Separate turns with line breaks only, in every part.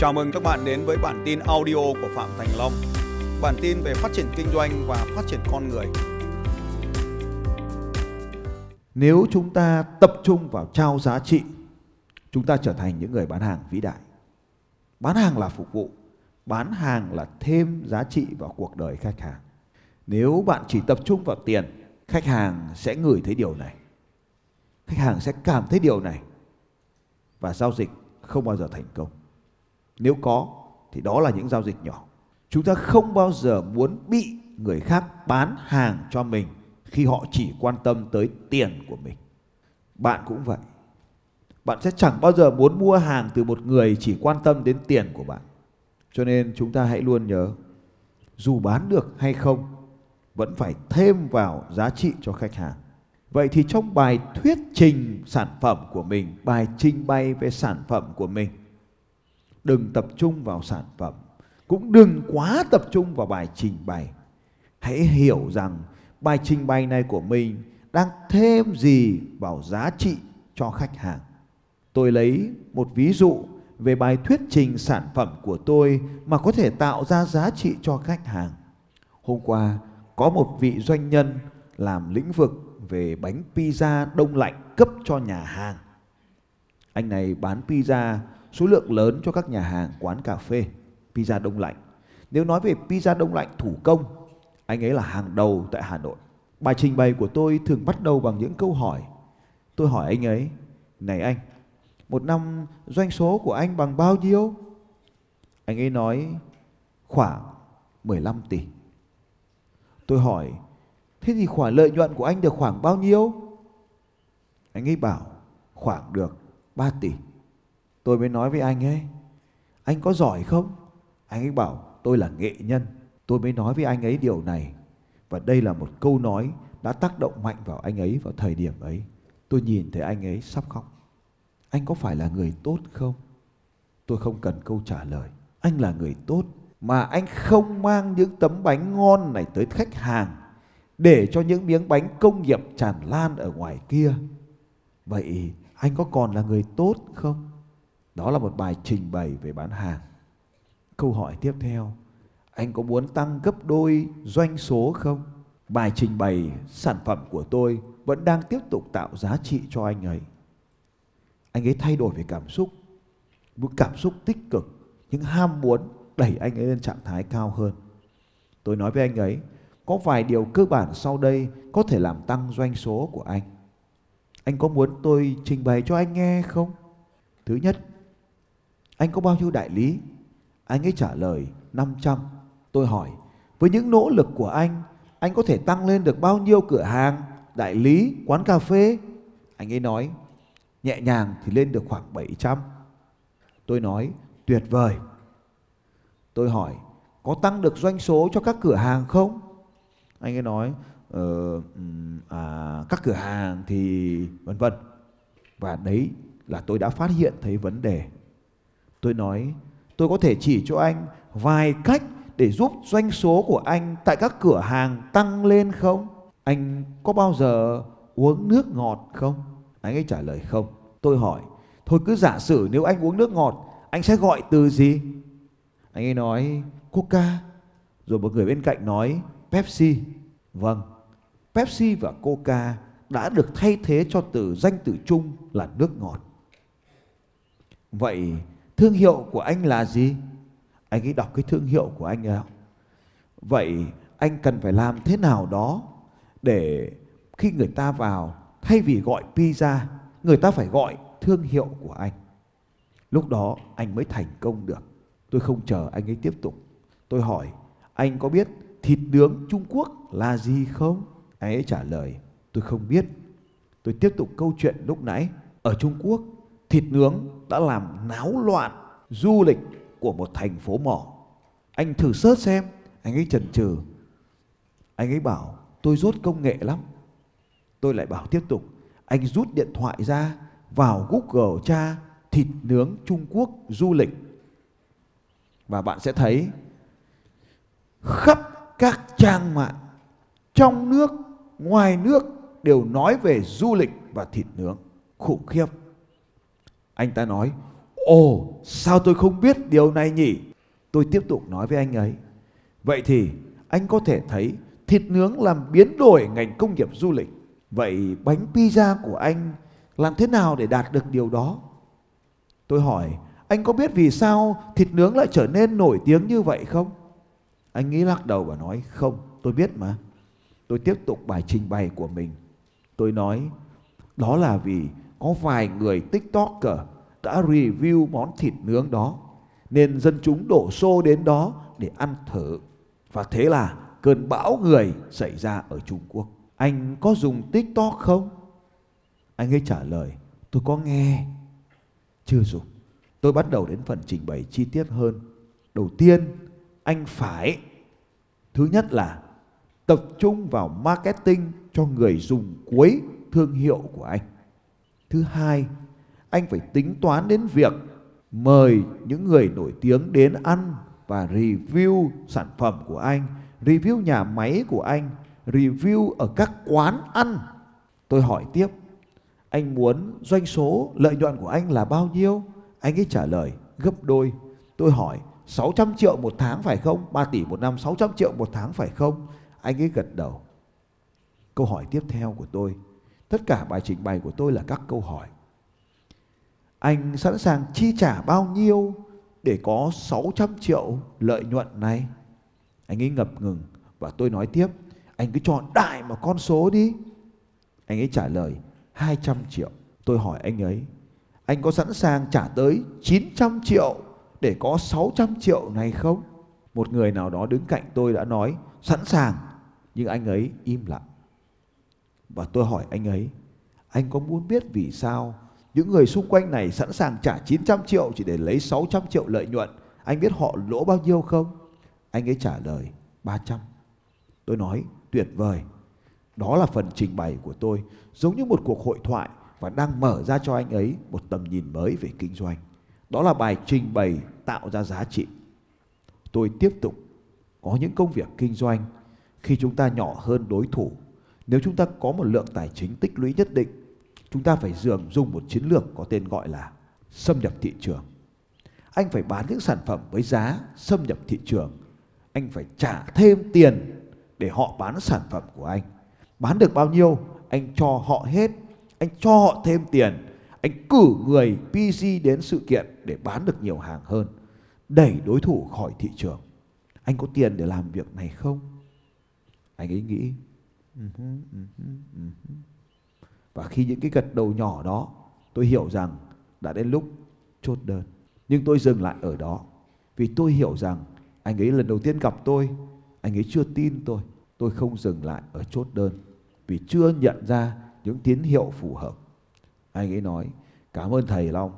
Chào mừng các bạn đến với bản tin audio của Phạm Thành Long. Bản tin về phát triển kinh doanh và phát triển con người.
Nếu chúng ta tập trung vào trao giá trị, chúng ta trở thành những người bán hàng vĩ đại. Bán hàng là phục vụ, bán hàng là thêm giá trị vào cuộc đời khách hàng. Nếu bạn chỉ tập trung vào tiền, khách hàng sẽ ngửi thấy điều này. Khách hàng sẽ cảm thấy điều này và giao dịch không bao giờ thành công. Nếu có thì đó là những giao dịch nhỏ. Chúng ta không bao giờ muốn bị người khác bán hàng cho mình khi họ chỉ quan tâm tới tiền của mình. Bạn cũng vậy. Bạn sẽ chẳng bao giờ muốn mua hàng từ một người chỉ quan tâm đến tiền của bạn. Cho nên chúng ta hãy luôn nhớ dù bán được hay không vẫn phải thêm vào giá trị cho khách hàng. Vậy thì trong bài thuyết trình sản phẩm của mình, bài trình bày về sản phẩm của mình, đừng tập trung vào sản phẩm, cũng đừng quá tập trung vào bài trình bày. Hãy hiểu rằng bài trình bày này của mình đang thêm gì vào giá trị cho khách hàng. Tôi lấy một ví dụ về bài thuyết trình sản phẩm của tôi mà có thể tạo ra giá trị cho khách hàng. Hôm qua có một vị doanh nhân làm lĩnh vực về bánh pizza đông lạnh cấp cho nhà hàng. Anh này bán pizza số lượng lớn cho các nhà hàng, quán cà phê, pizza đông lạnh. Nếu nói về pizza đông lạnh thủ công, anh ấy là hàng đầu tại Hà Nội. Bài trình bày của tôi thường bắt đầu bằng những câu hỏi. Tôi hỏi anh ấy, này anh, một năm doanh số của anh bằng bao nhiêu? Anh ấy nói khoảng 15 tỷ. Tôi hỏi, thế thì khoản lợi nhuận của anh được khoảng bao nhiêu? Anh ấy bảo khoảng được 3 tỷ. Tôi mới nói với anh ấy, anh có giỏi không? Anh ấy bảo tôi là nghệ nhân. Tôi mới nói với anh ấy điều này. Và đây là một câu nói đã tác động mạnh vào anh ấy vào thời điểm ấy. Tôi nhìn thấy anh ấy sắp khóc. Anh có phải là người tốt không? Tôi không cần câu trả lời. Anh là người tốt mà anh không mang những tấm bánh ngon này tới khách hàng để cho những miếng bánh công nghiệp tràn lan ở ngoài kia. Vậy anh có còn là người tốt không? Đó là một bài trình bày về bán hàng. Câu hỏi tiếp theo, anh có muốn tăng gấp đôi doanh số không? Bài trình bày sản phẩm của tôi vẫn đang tiếp tục tạo giá trị cho anh ấy. Anh ấy thay đổi về cảm xúc, một cảm xúc tích cực, những ham muốn đẩy anh ấy lên trạng thái cao hơn. Tôi nói với anh ấy, có vài điều cơ bản sau đây có thể làm tăng doanh số của anh. Anh có muốn tôi trình bày cho anh nghe không? Thứ nhất, anh có bao nhiêu đại lý? Anh ấy trả lời 500. Tôi hỏi, với những nỗ lực của anh, anh có thể tăng lên được bao nhiêu cửa hàng, đại lý, quán cà phê? Anh ấy nói, nhẹ nhàng thì lên được khoảng 700. Tôi nói, tuyệt vời. Tôi hỏi, có tăng được doanh số cho các cửa hàng không? Anh ấy nói, ờ, à, các cửa hàng thì vân vân. Và đấy là tôi đã phát hiện thấy vấn đề. Tôi nói, tôi có thể chỉ cho anh vài cách để giúp doanh số của anh tại các cửa hàng tăng lên không? Anh có bao giờ uống nước ngọt không? Anh ấy trả lời không. Tôi hỏi, thôi cứ giả sử nếu anh uống nước ngọt, anh sẽ gọi từ gì? Anh ấy nói Coca. Rồi một người bên cạnh nói Pepsi. Vâng, Pepsi và Coca đã được thay thế cho từ danh từ chung là nước ngọt. Vậy thương hiệu của anh là gì? Anh ấy đọc cái thương hiệu của anh ấy. Vậy anh cần phải làm thế nào đó để khi người ta vào thay vì gọi pizza, người ta phải gọi thương hiệu của anh. Lúc đó anh mới thành công được. Tôi không chờ anh ấy tiếp tục. Tôi hỏi, anh có biết thịt nướng Trung Quốc là gì không? Anh ấy trả lời, tôi không biết. Tôi tiếp tục câu chuyện lúc nãy. Ở Trung Quốc, thịt nướng đã làm náo loạn du lịch của một thành phố mỏ. Anh thử search xem, anh ấy chần chừ. Anh ấy bảo, tôi rốt công nghệ lắm. Tôi lại bảo tiếp tục, anh rút điện thoại ra, vào Google tra thịt nướng Trung Quốc du lịch. Và bạn sẽ thấy khắp các trang mạng trong nước, ngoài nước đều nói về du lịch và thịt nướng khủng khiếp. Anh ta nói, Ồ, sao tôi không biết điều này nhỉ? Tôi tiếp tục nói với anh ấy. Vậy thì anh có thể thấy thịt nướng làm biến đổi ngành công nghiệp du lịch. Vậy bánh pizza của anh làm thế nào để đạt được điều đó? Tôi hỏi, anh có biết vì sao thịt nướng lại trở nên nổi tiếng như vậy không? Anh nghĩ lắc đầu và nói, không, tôi biết mà. Tôi tiếp tục bài trình bày của mình. Tôi nói, đó là vì có vài người TikToker đã review món thịt nướng đó nên dân chúng đổ xô đến đó để ăn thử. Và thế là cơn bão người xảy ra ở Trung Quốc. Anh có dùng TikTok không? Anh ấy trả lời, tôi có nghe, chưa dùng. Tôi bắt đầu đến phần trình bày chi tiết hơn. Đầu tiên, anh phải thứ nhất là tập trung vào marketing cho người dùng cuối thương hiệu của anh. Thứ hai, anh phải tính toán đến việc mời những người nổi tiếng đến ăn và review sản phẩm của anh, review nhà máy của anh, review ở các quán ăn. Tôi hỏi tiếp, anh muốn doanh số lợi nhuận của anh là bao nhiêu? Anh ấy trả lời gấp đôi. Tôi hỏi 600 triệu một tháng phải không? 3 tỷ một năm 600 triệu một tháng phải không? Anh ấy gật đầu. Câu hỏi tiếp theo của tôi, tất cả bài trình bày của tôi là các câu hỏi. Anh sẵn sàng chi trả bao nhiêu để có 600 triệu lợi nhuận này? Anh ấy ngập ngừng và tôi nói tiếp, anh cứ chọn đại một con số đi. Anh ấy trả lời 200 triệu. Tôi hỏi anh ấy, anh có sẵn sàng trả tới 900 triệu để có 600 triệu này không? Một người nào đó đứng cạnh tôi đã nói sẵn sàng, nhưng anh ấy im lặng. Và tôi hỏi anh ấy, anh có muốn biết vì sao những người xung quanh này sẵn sàng trả 900 triệu chỉ để lấy 600 triệu lợi nhuận. Anh biết họ lỗ bao nhiêu không? Anh ấy trả lời 300. Tôi nói tuyệt vời. Đó là phần trình bày của tôi giống như một cuộc hội thoại và đang mở ra cho anh ấy một tầm nhìn mới về kinh doanh. Đó là bài trình bày tạo ra giá trị. Tôi tiếp tục có những công việc kinh doanh khi chúng ta nhỏ hơn đối thủ. Nếu chúng ta có một lượng tài chính tích lũy nhất định, chúng ta phải dường dùng một chiến lược có tên gọi là xâm nhập thị trường. Anh phải bán những sản phẩm với giá xâm nhập thị trường. Anh phải trả thêm tiền để họ bán sản phẩm của anh. Bán được bao nhiêu, anh cho họ hết. Anh cho họ thêm tiền. Anh cử người PC đến sự kiện để bán được nhiều hàng hơn. Đẩy đối thủ khỏi thị trường. Anh có tiền để làm việc này không? Anh ấy nghĩ. Ừ ừ ừ Và khi những cái gật đầu nhỏ đó, tôi hiểu rằng đã đến lúc chốt đơn. Nhưng tôi dừng lại ở đó vì tôi hiểu rằng anh ấy lần đầu tiên gặp tôi, anh ấy chưa tin tôi. Tôi không dừng lại ở chốt đơn vì chưa nhận ra những tín hiệu phù hợp. Anh ấy nói, cảm ơn thầy Long,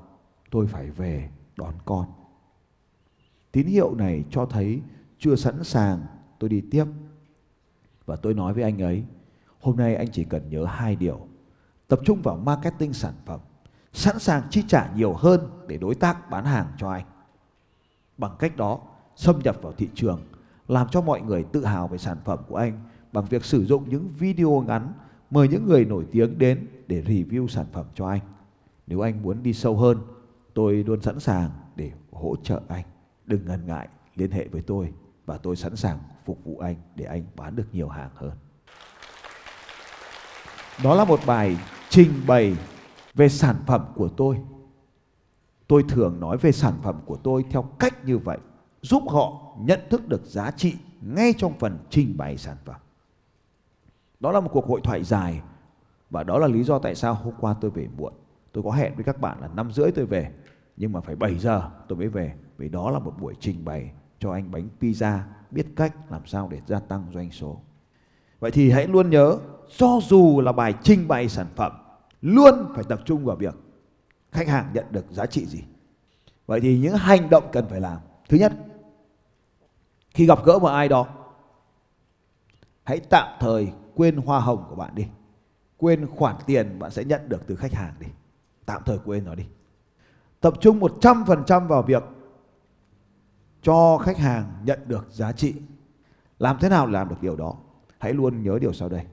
tôi phải về đón con. Tín hiệu này cho thấy chưa sẵn sàng tôi đi tiếp. Và tôi nói với anh ấy, hôm nay anh chỉ cần nhớ hai điều tập trung vào marketing sản phẩm, sẵn sàng chi trả nhiều hơn để đối tác bán hàng cho anh. Bằng cách đó, xâm nhập vào thị trường, làm cho mọi người tự hào về sản phẩm của anh bằng việc sử dụng những video ngắn mời những người nổi tiếng đến để review sản phẩm cho anh. Nếu anh muốn đi sâu hơn, tôi luôn sẵn sàng để hỗ trợ anh. Đừng ngần ngại liên hệ với tôi và tôi sẵn sàng phục vụ anh để anh bán được nhiều hàng hơn. Đó là một bài trình bày về sản phẩm của tôi. Tôi thường nói về sản phẩm của tôi theo cách như vậy, giúp họ nhận thức được giá trị ngay trong phần trình bày sản phẩm. Đó là một cuộc hội thoại dài và đó là lý do tại sao hôm qua tôi về muộn. Tôi có hẹn với các bạn là năm rưỡi tôi về nhưng mà phải 7 giờ tôi mới về vì đó là một buổi trình bày cho anh bánh pizza biết cách làm sao để gia tăng doanh số. Vậy thì hãy luôn nhớ cho dù là bài trình bày sản phẩm luôn phải tập trung vào việc khách hàng nhận được giá trị gì. Vậy thì những hành động cần phải làm. Thứ nhất, khi gặp gỡ một ai đó, hãy tạm thời quên hoa hồng của bạn đi. Quên khoản tiền bạn sẽ nhận được từ khách hàng đi. Tạm thời quên nó đi. Tập trung 100% vào việc cho khách hàng nhận được giá trị. Làm thế nào làm được điều đó? Hãy luôn nhớ điều sau đây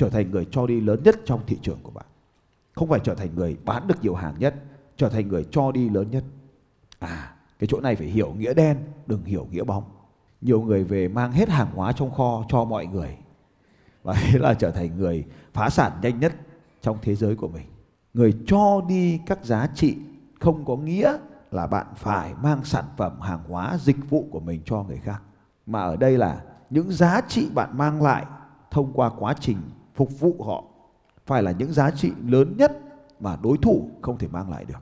trở thành người cho đi lớn nhất trong thị trường của bạn. Không phải trở thành người bán được nhiều hàng nhất, trở thành người cho đi lớn nhất. À, cái chỗ này phải hiểu nghĩa đen, đừng hiểu nghĩa bóng. Nhiều người về mang hết hàng hóa trong kho cho mọi người. Và thế là trở thành người phá sản nhanh nhất trong thế giới của mình. Người cho đi các giá trị không có nghĩa là bạn phải mang sản phẩm hàng hóa, dịch vụ của mình cho người khác mà ở đây là những giá trị bạn mang lại thông qua quá trình phục vụ họ phải là những giá trị lớn nhất mà đối thủ không thể mang lại được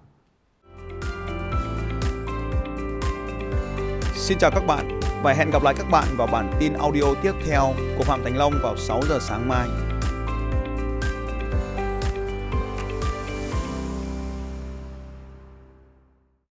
Xin chào các bạn và hẹn gặp lại các bạn vào bản tin audio tiếp theo của Phạm Thành Long vào 6 giờ sáng mai.